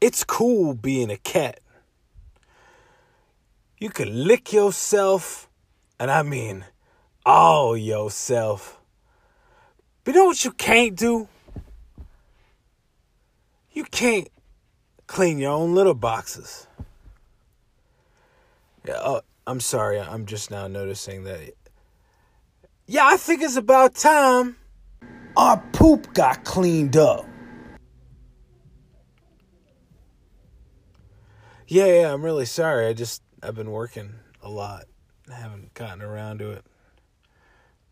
it's cool being a cat. You can lick yourself, and I mean all yourself. But you know what you can't do? You can't clean your own litter boxes. Yeah, oh, I'm sorry. I'm just now noticing that. Yeah, I think it's about time our poop got cleaned up. Yeah, yeah, I'm really sorry. I just I've been working a lot. I haven't gotten around to it.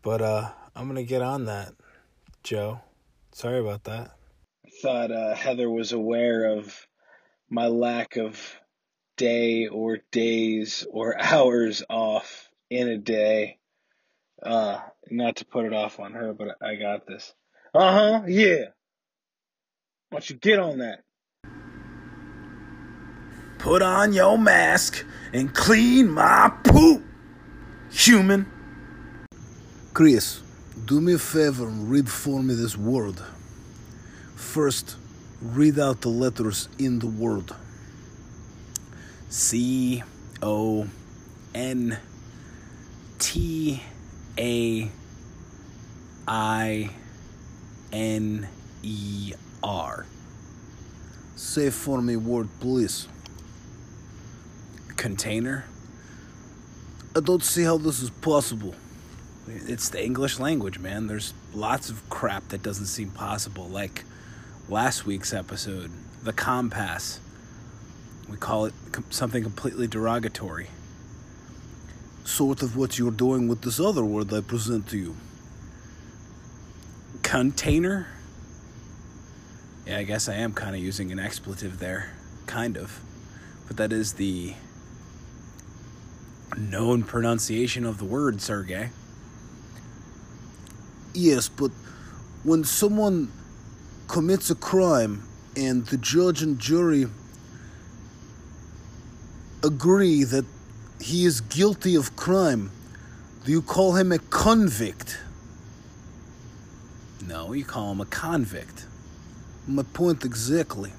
But uh I'm to get on that, Joe. Sorry about that. I thought uh, Heather was aware of my lack of day or days or hours off in a day. Uh, not to put it off on her, but I got this. Uh huh, yeah. Why don't you get on that? Put on your mask and clean my poop, human. Chris, do me a favor and read for me this word. First, read out the letters in the word. C O N T A I N E R. Say for me word, please. Container? I don't see how this is possible. It's the English language, man. There's lots of crap that doesn't seem possible, like last week's episode, the compass. We call it something completely derogatory. Sort of what you're doing with this other word I present to you. Container? Yeah, I guess I am kind of using an expletive there. Kind of. But that is the known pronunciation of the word, Sergey. Yes, but when someone commits a crime and the judge and jury agree that he is guilty of crime, do you call him a convict? No, you call him a convict. My point exactly.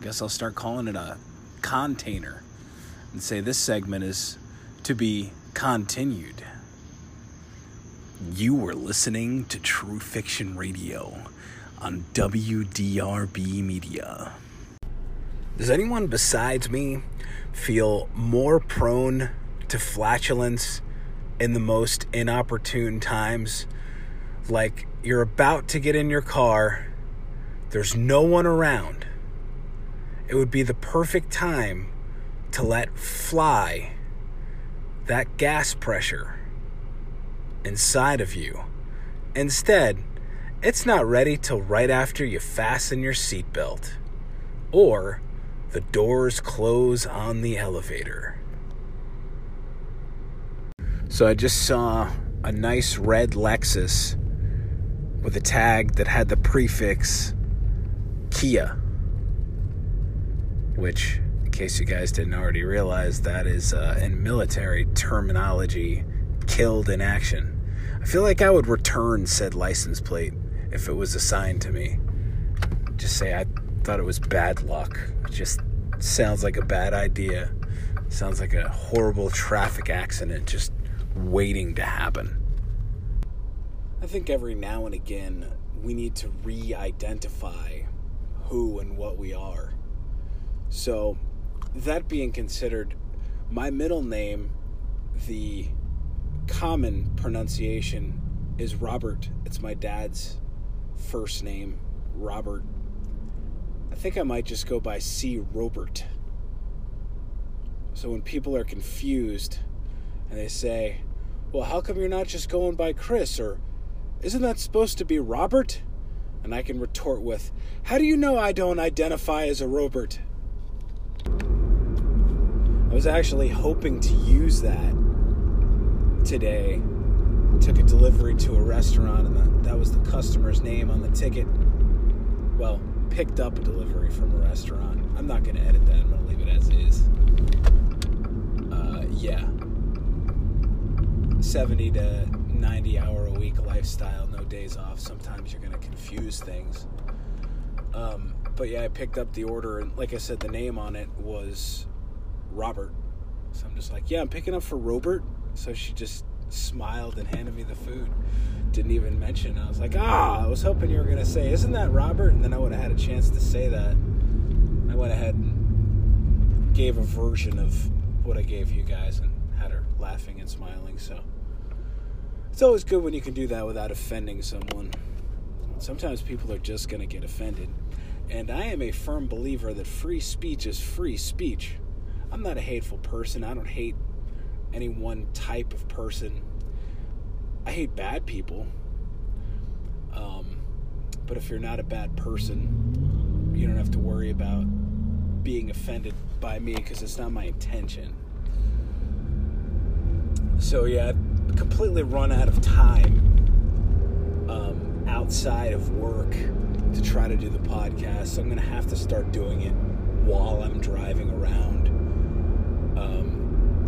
Guess I'll start calling it a container and say this segment is to be continued. You were listening to True Fiction Radio on WDRB Media. Does anyone besides me feel more prone to flatulence in the most inopportune times? Like you're about to get in your car, there's no one around. It would be the perfect time to let fly that gas pressure inside of you. Instead, it's not ready till right after you fasten your seatbelt or the doors close on the elevator. So I just saw a nice red Lexus with a tag that had the prefix Kia, which, case you guys didn't already realize, that is uh, in military terminology killed in action. I feel like I would return said license plate if it was assigned to me. Just say I thought it was bad luck. It just sounds like a bad idea. Sounds like a horrible traffic accident just waiting to happen. I think every now and again we need to re identify who and what we are. So, that being considered, my middle name, the common pronunciation is Robert. It's my dad's first name, Robert. I think I might just go by C. Robert. So when people are confused and they say, well, how come you're not just going by Chris? Or isn't that supposed to be Robert? And I can retort with, how do you know I don't identify as a Robert? I was actually hoping to use that today. Took a delivery to a restaurant, and that, that was the customer's name on the ticket. Well, picked up a delivery from a restaurant. I'm not going to edit that, I'm going to leave it as is. Uh, yeah. 70 to 90 hour a week lifestyle, no days off. Sometimes you're going to confuse things. Um, but yeah, I picked up the order, and like I said, the name on it was Robert. So I'm just like, yeah, I'm picking up for Robert. So she just smiled and handed me the food. Didn't even mention. I was like, ah, I was hoping you were gonna say, isn't that Robert? And then I would have had a chance to say that. I went ahead and gave a version of what I gave you guys and had her laughing and smiling. So it's always good when you can do that without offending someone. Sometimes people are just gonna get offended. And I am a firm believer that free speech is free speech. I'm not a hateful person. I don't hate any one type of person. I hate bad people. Um, but if you're not a bad person, you don't have to worry about being offended by me because it's not my intention. So, yeah, I've completely run out of time um, outside of work to try to do the podcast. So, I'm going to have to start doing it while I'm driving around.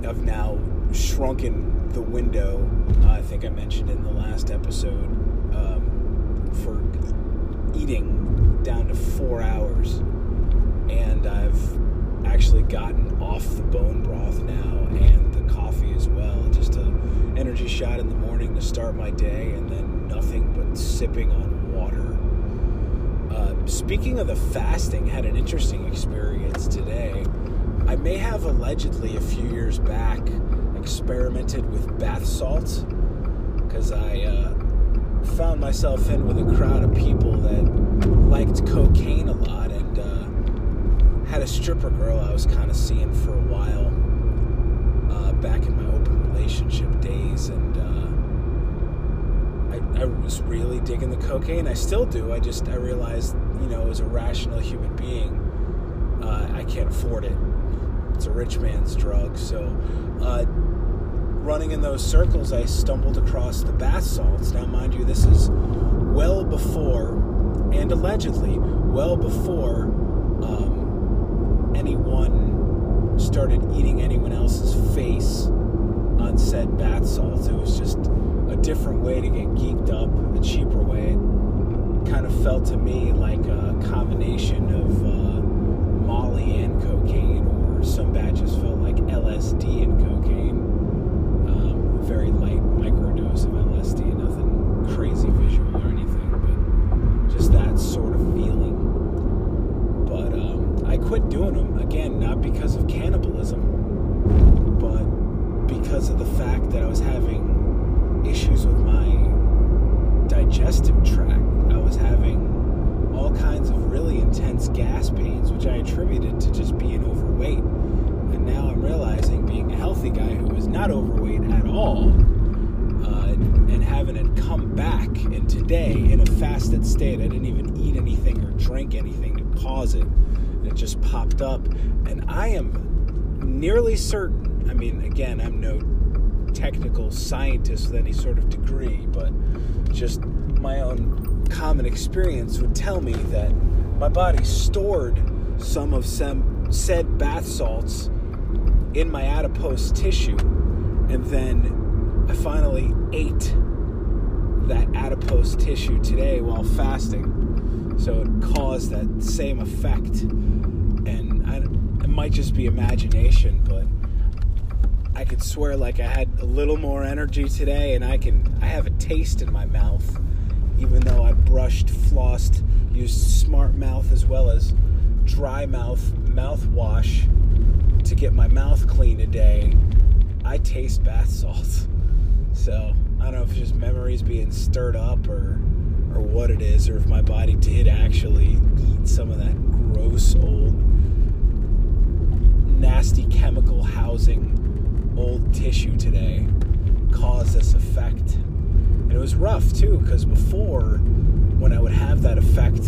I've now shrunken the window. Uh, I think I mentioned in the last episode um, for eating down to four hours, and I've actually gotten off the bone broth now and the coffee as well. Just a energy shot in the morning to start my day, and then nothing but sipping on water. Uh, speaking of the fasting, had an interesting experience today. I may have allegedly a few years back experimented with bath salts because I uh, found myself in with a crowd of people that liked cocaine a lot and uh, had a stripper girl I was kind of seeing for a while uh, back in my open relationship days and uh, I, I was really digging the cocaine. I still do I just I realized you know as a rational human being uh, I can't afford it it's a rich man's drug so uh, running in those circles, I stumbled across the bath salts. Now, mind you, this is well before, and allegedly, well before um, anyone started eating anyone else's face on said bath salts. It was just a different way to get geeked up, a cheaper way. It kind of felt to me like a combination of uh, Molly and cocaine, some batches felt like LSD and cocaine very light microdose of LSD, nothing crazy visual or anything, but just that sort of feeling. But um, I quit doing them again, not because of cannibalism, but because of the fact that I was having issues with my digestive tract. I was having kinds of really intense gas pains, which I attributed to just being overweight. And now I'm realizing, being a healthy guy who is not overweight at all, uh, and having it come back, and today in a fasted state, I didn't even eat anything or drink anything to cause it. It just popped up, and I am nearly certain. I mean, again, I'm no technical scientist with any sort of degree, but just my own common experience would tell me that my body stored some of some said bath salts in my adipose tissue, and then I finally ate that adipose tissue today while fasting. So it caused that same effect. And I, it might just be imagination, but I could swear like I had a little more energy today, and I can I have a taste in my mouth, even though I brushed, flossed, used smart mouth as well as dry mouth mouthwash to get my mouth clean today, I taste bath salts. So I don't know if it's just memories being stirred up or or what it is, or if my body did actually eat some of that gross old nasty chemical housing old tissue today caused this effect. And it was rough too, because before when I would have that effect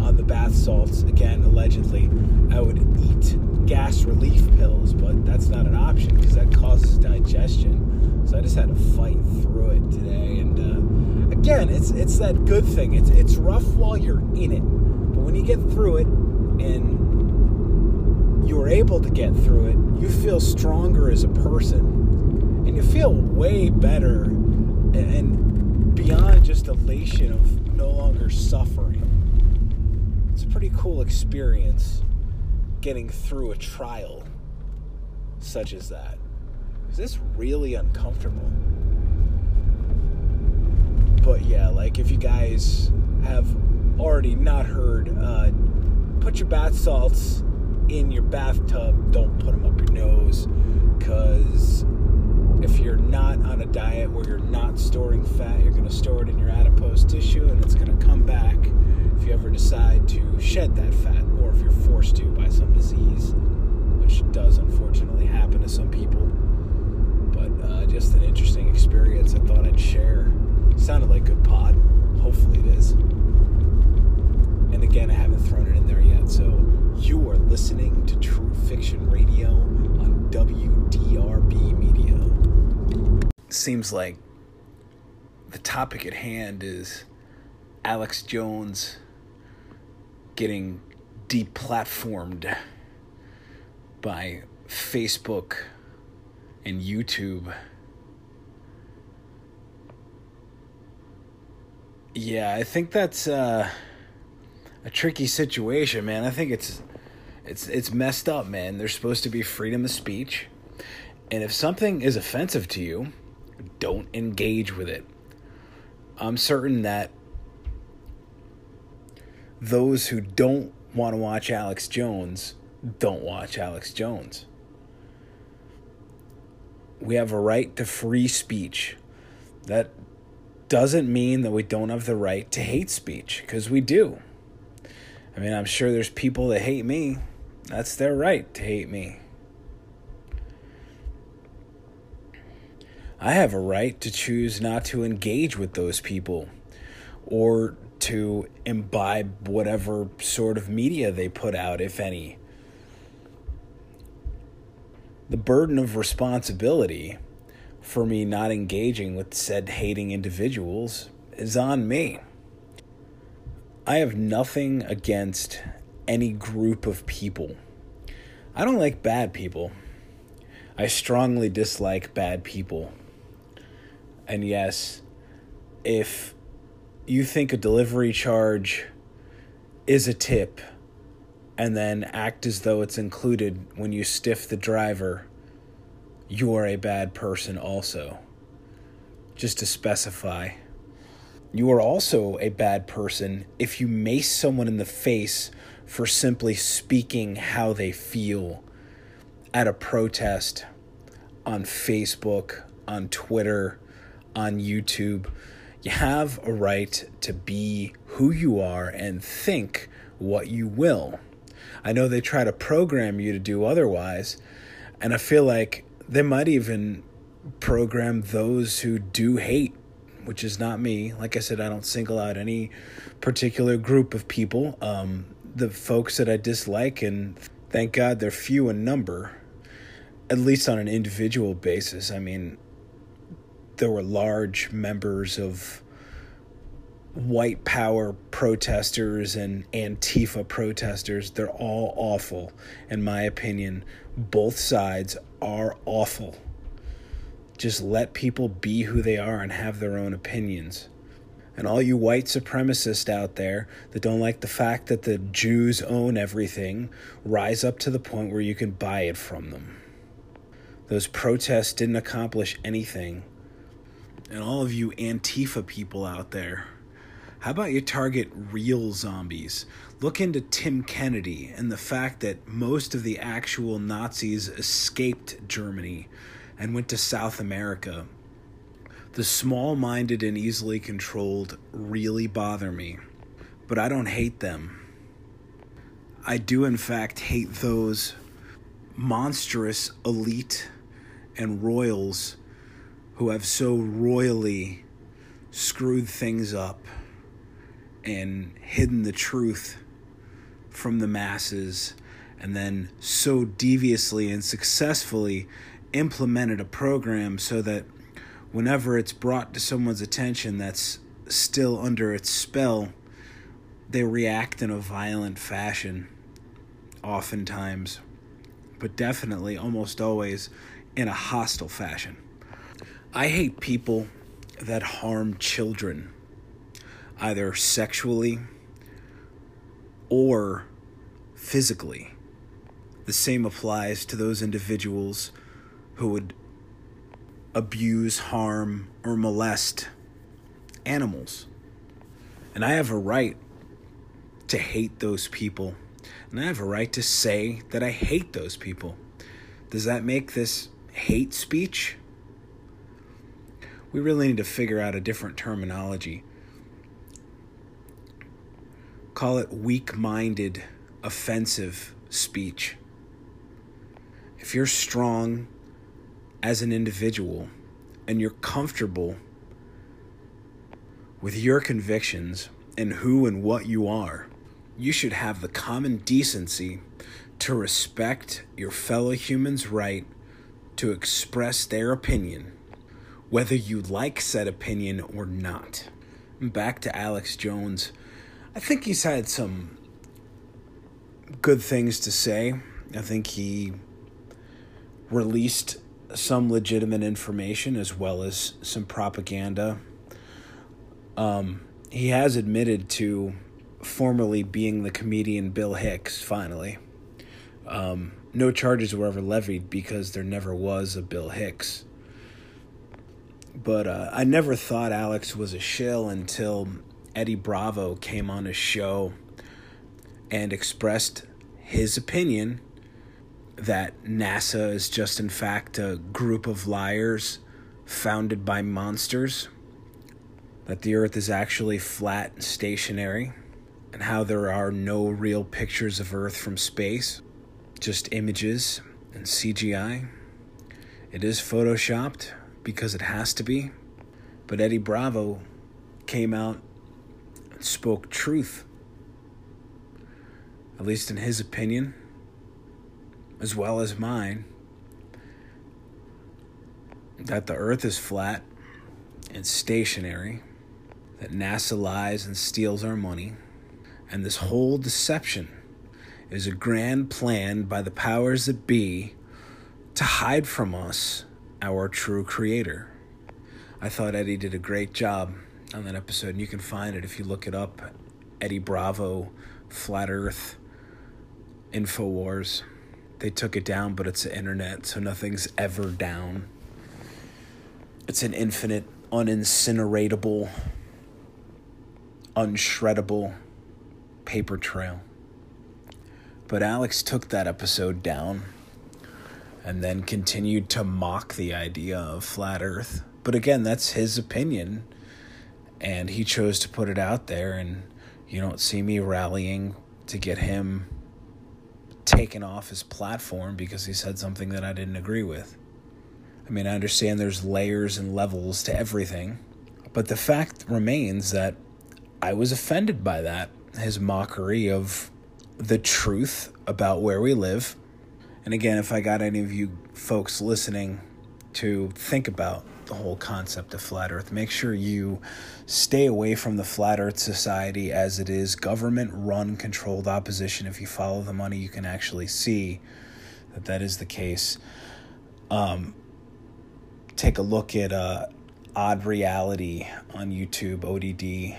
on the bath salts, again, allegedly, I would eat gas relief pills, but that's not an option because that causes digestion. So I just had to fight through it today. And uh, again, it's it's that good thing. It's it's rough while you're in it, but when you get through it and you're able to get through it, you feel stronger as a person, and you feel way better and beyond just elation of no longer suffering. it's a pretty cool experience getting through a trial such as that. Is this really uncomfortable? But yeah, like if you guys have already not heard, uh, put your bath salts in your bathtub. Don't put them up your nose, because if you're not on a diet where you're not storing fat, you're going to store it in your adipose tissue, and it's going to come back if you ever decide to shed that fat, or if you're forced to by some disease, which does unfortunately happen to some people. But uh, just an interesting experience I thought I'd share. Sounded like a good pod. Hopefully it is. And again, I haven't thrown it in there yet. So you are listening to True Fiction Radio on WDRB Media. Seems like the topic at hand is Alex Jones getting deplatformed by Facebook and YouTube. Yeah, I think that's uh, a tricky situation, man. I think it's it's it's messed up, man. There's supposed to be freedom of speech, and if something is offensive to you, don't engage with it. I'm certain that those who don't want to watch Alex Jones don't watch Alex Jones. We have a right to free speech. That doesn't mean that we don't have the right to hate speech, because we do. I mean, I'm sure there's people that hate me. That's their right to hate me. I have a right to choose not to engage with those people or to imbibe whatever sort of media they put out, if any. The burden of responsibility for me not engaging with said hating individuals is on me. I have nothing against any group of people. I don't like bad people. I strongly dislike bad people. And yes, if you think a delivery charge is a tip and then act as though it's included when you stiff the driver, you are a bad person also. Just to specify. You are also a bad person if you mace someone in the face for simply speaking how they feel at a protest on Facebook, on Twitter, on YouTube. You have a right to be who you are and think what you will. I know they try to program you to do otherwise, and I feel like they might even program those who do hate, which is not me. Like I said, I don't single out any particular group of people. Um, the folks that I dislike, and thank God they're few in number, at least on an individual basis. I mean, there were large members of white power protesters and Antifa protesters. They're all awful, in my opinion. Both sides are awful. Just let people be who they are and have their own opinions. And all you white supremacists out there that don't like the fact that the Jews own everything, rise up to the point where you can buy it from them. Those protests didn't accomplish anything. And all of you Antifa people out there, how about you target real zombies? Look into Tim Kennedy and the fact that most of the actual Nazis escaped Germany and went to South America. The small minded and easily controlled really bother me, but I don't hate them. I do, in fact, hate those monstrous elite and royals who have so royally screwed things up and hidden the truth from the masses and then so deviously and successfully implemented a program so that whenever it's brought to someone's attention that's still under its spell, they react in a violent fashion, oftentimes, but definitely almost always in a hostile fashion. I hate people that harm children either sexually or physically. The same applies to those individuals who would abuse, harm, or molest animals. And I have a right to hate those people. And I have a right to say that I hate those people. Does that make this hate speech? We really need to figure out a different terminology. Call it weak minded, offensive speech. If you're strong as an individual and you're comfortable with your convictions and who and what you are, you should have the common decency to respect your fellow human's right to express their opinion, whether you like said opinion or not. Back to Alex Jones. I think he's had some good things to say. I think he released some legitimate information as well as some propaganda. Um, he has admitted to formerly being the comedian Bill Hicks, finally. Um, no charges were ever levied because there never was a Bill Hicks. But uh, I never thought Alex was a shill until Eddie Bravo came on his show and expressed his opinion that NASA is just, in fact, a group of liars founded by monsters, that the Earth is actually flat and stationary, and how there are no real pictures of Earth from space, just images and CGI. It is photoshopped because it has to be, but Eddie Bravo came out and spoke truth, at least in his opinion as well as mine, that the earth is flat and stationary, that NASA lies and steals our money, and this whole deception is a grand plan by the powers that be to hide from us our true creator. I thought Eddie did a great job on that episode, and you can find it if you look it up Eddie Bravo, Flat Earth, InfoWars. They took it down, but it's the internet, so nothing's ever down. It's an infinite, unincineratable, unshreddable paper trail. But Alex took that episode down and then continued to mock the idea of flat earth. But again, that's his opinion and he chose to put it out there and you don't see me rallying to get him taken off his platform because he said something that I didn't agree with. I mean, I understand there's layers and levels to everything, but the fact remains that I was offended by that, his mockery of the truth about where we live. And again, if I got any of you folks listening to think about the whole concept of flat earth, make sure you stay away from the flat earth society as it is government run controlled opposition. If you follow the money you can actually see that that is the case. Um, take a look at uh, odd reality on youtube odd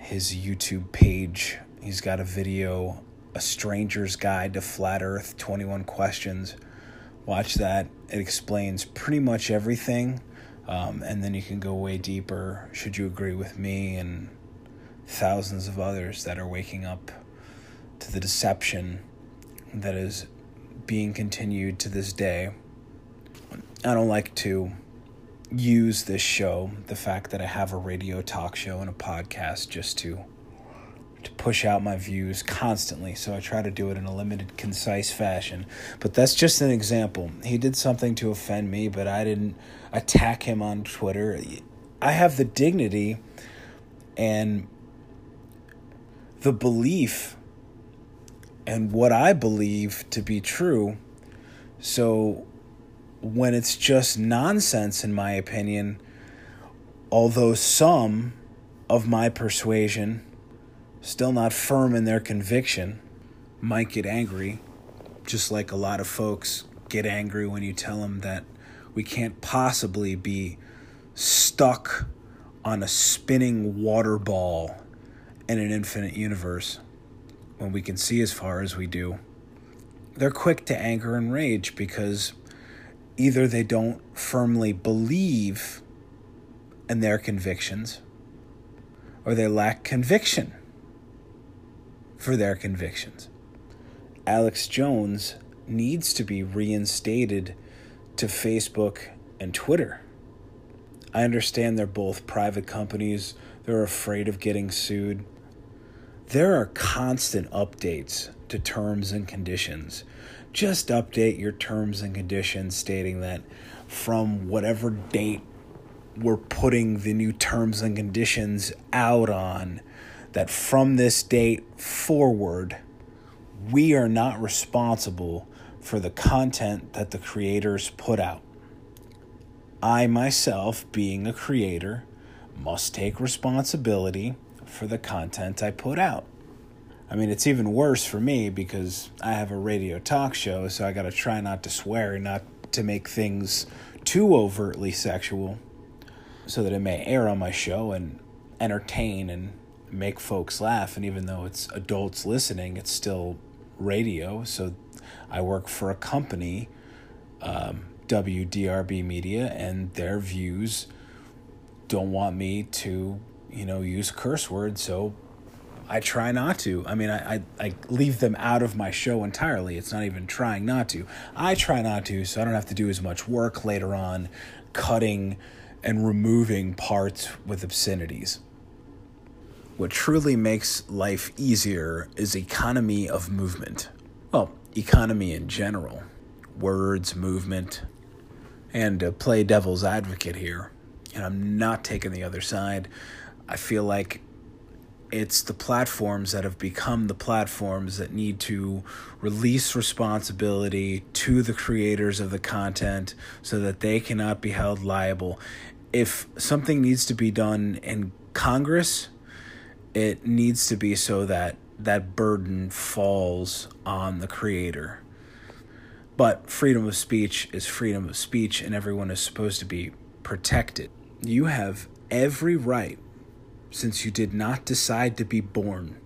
his youtube page. He's got a video a stranger's guide to flat earth 21 questions watch that it explains pretty much everything um, and then you can go way deeper should you agree with me and thousands of others that are waking up to the deception that is being continued to this day. I don't like to use this show, the fact that I have a radio talk show and a podcast, just to to push out my views constantly. So I try to do it in a limited, concise fashion. But that's just an example. He did something to offend me, but I didn't attack him on Twitter. I have the dignity and the belief and what I believe to be true. So when it's just nonsense, in my opinion, although some of my persuasion, still not firm in their conviction, might get angry, just like a lot of folks get angry when you tell them that we can't possibly be stuck on a spinning water ball in an infinite universe. when we can see as far as we do, they're quick to anger and rage because either they don't firmly believe in their convictions or they lack conviction for their convictions. Alex Jones needs to be reinstated to Facebook and Twitter. I understand they're both private companies, they're afraid of getting sued. There are constant updates to terms and conditions. Just update your terms and conditions stating that from whatever date we're putting the new terms and conditions out on, that from this date forward, we are not responsible for the content that the creators put out. I myself, being a creator, must take responsibility for the content I put out. I mean, it's even worse for me because I have a radio talk show, so I gotta try not to swear and not to make things too overtly sexual so that it may air on my show and entertain and make folks laugh. And even though it's adults listening, it's still radio. So I work for a company, um, WDRB Media, and their views don't want me to, you know, use curse words. So I try not to. I mean, I, I, I leave them out of my show entirely. It's not even trying not to. I try not to, so I don't have to do as much work later on cutting and removing parts with obscenities. What truly makes life easier is economy of movement. Well, economy in general, words, movement, and to play devil's advocate here, and I'm not taking the other side. I feel like it's the platforms that have become the platforms that need to release responsibility to the creators of the content so that they cannot be held liable. If something needs to be done in Congress, it needs to be so that that burden falls on the creator. But freedom of speech is freedom of speech, and everyone is supposed to be protected. You have every right, since you did not decide to be born.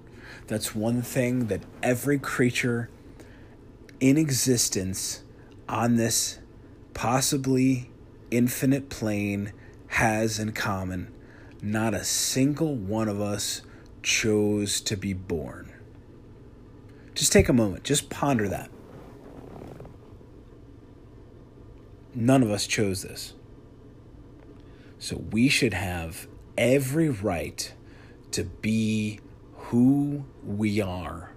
That's one thing that every creature in existence on this possibly infinite plane has in common. Not a single one of us chose to be born. Just take a moment, just ponder that. None of us chose this. So we should have every right to be who we are.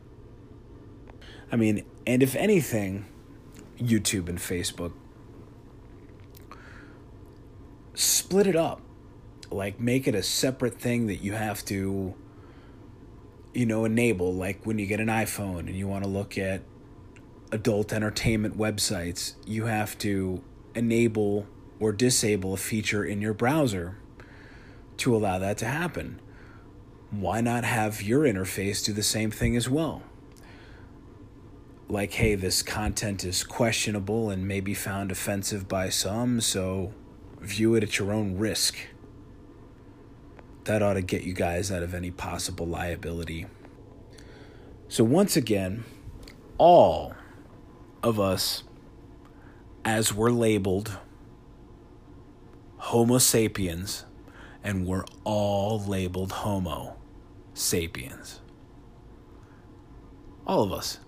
I mean, and if anything, YouTube and Facebook split it up. Like, make it a separate thing that you have to you know, enable, like when you get an iPhone and you want to look at adult entertainment websites, you have to enable or disable a feature in your browser to allow that to happen. Why not have your interface do the same thing as well? Like, hey, this content is questionable and may be found offensive by some, so view it at your own risk that ought to get you guys out of any possible liability. So, once again, all of us, as we're labeled Homo sapiens, and we're all labeled Homo sapiens. All of us.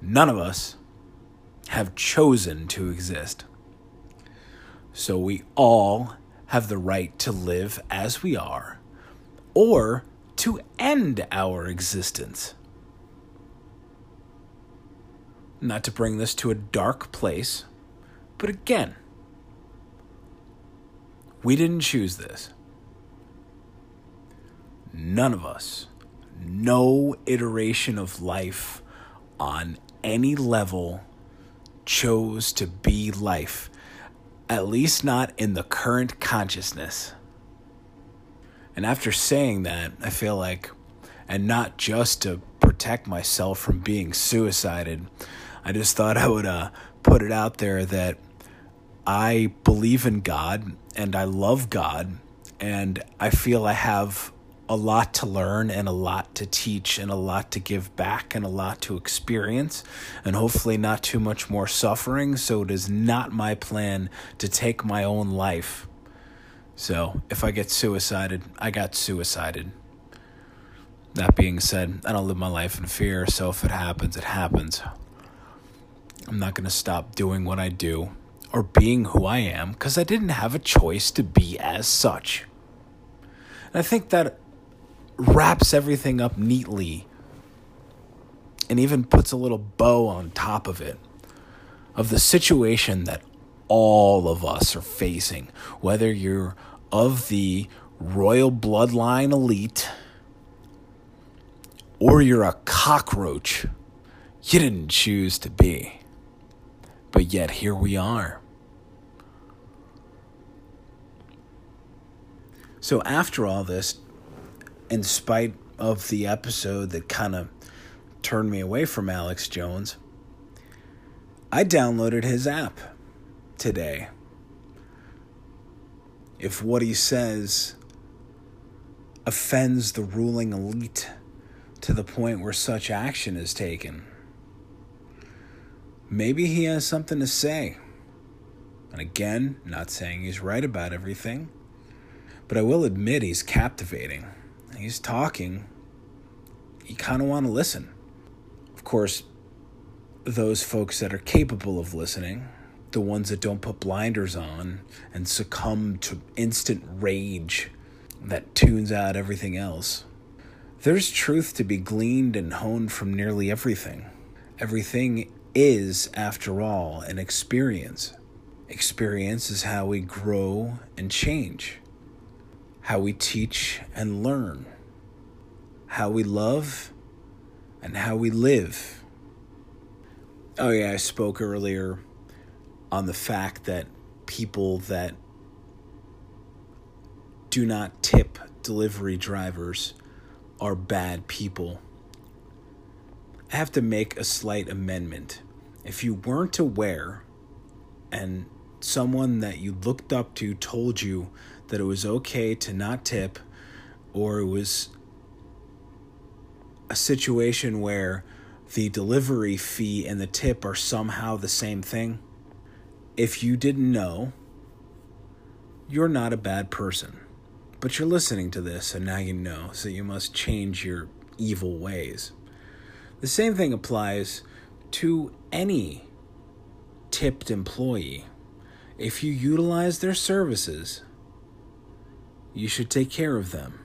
None of us have chosen to exist. So we all have the right to live as we are or to end our existence. Not to bring this to a dark place, but again, we didn't choose this. None of us, no iteration of life on any level chose to be life at least not in the current consciousness. And after saying that, I feel like, and not just to protect myself from being suicided, I just thought I would uh, put it out there that I believe in God and I love God, and I feel I have a lot to learn and a lot to teach and a lot to give back and a lot to experience and hopefully not too much more suffering. So it is not my plan to take my own life. So if I get suicided, I got suicided. That being said, I don't live my life in fear, so if it happens, it happens. I'm not going to stop doing what I do or being who I am because I didn't have a choice to be as such. And I think that wraps everything up neatly and even puts a little bow on top of it of the situation that all of us are facing, whether you're of the royal bloodline elite or you're a cockroach you didn't choose to be. But yet here we are. So, after all this, in spite of the episode that kind of turned me away from Alex Jones, I downloaded his app today. If what he says offends the ruling elite to the point where such action is taken, maybe he has something to say. And again, not saying he's right about everything, but I will admit he's captivating. He's talking. You kind of want to listen. Of course, those folks that are capable of listening, the ones that don't put blinders on and succumb to instant rage that tunes out everything else. There's truth to be gleaned and honed from nearly everything. Everything is, after all, an experience. Experience is how we grow and change, how we teach and learn, how we love, and how we live. Oh, yeah, I spoke earlier on the fact that people that do not tip delivery drivers are bad people. I have to make a slight amendment. If you weren't aware and someone that you looked up to told you that it was okay to not tip or it was a situation where the delivery fee and the tip are somehow the same thing, if you didn't know, you're not a bad person. But you're listening to this, and now you know, so you must change your evil ways. The same thing applies to any tipped employee. If you utilize their services, you should take care of them.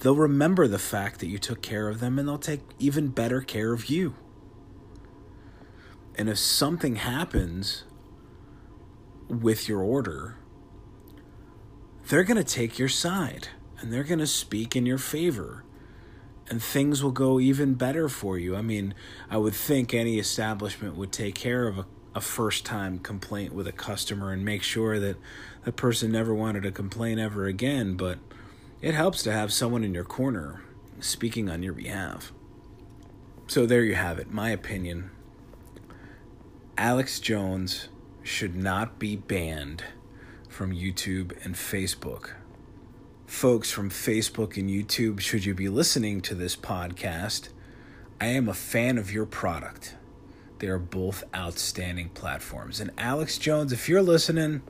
They'll remember the fact that you took care of them and they'll take even better care of you. And if something happens with your order, they're going to take your side and they're going to speak in your favor and things will go even better for you. I mean, I would think any establishment would take care of a, a first time complaint with a customer and make sure that the person never wanted to complain ever again, but it helps to have someone in your corner speaking on your behalf. So there you have it, my opinion. Alex Jones should not be banned from YouTube and Facebook. Folks from Facebook and YouTube, should you be listening to this podcast, I am a fan of your product. They are both outstanding platforms. And Alex Jones, if you're listening,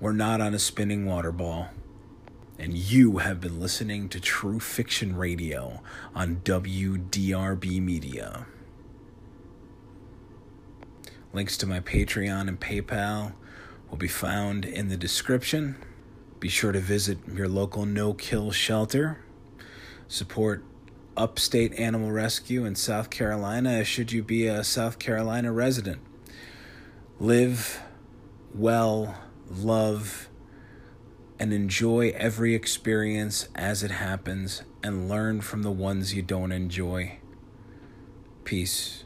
we're not on a spinning water ball. And you have been listening to True Fiction Radio on WDRB Media. Links to my Patreon and PayPal will be found in the description. Be sure to visit your local no kill shelter. Support Upstate Animal Rescue in South Carolina should you be a South Carolina resident. Live well, love, and enjoy every experience as it happens and learn from the ones you don't enjoy. Peace.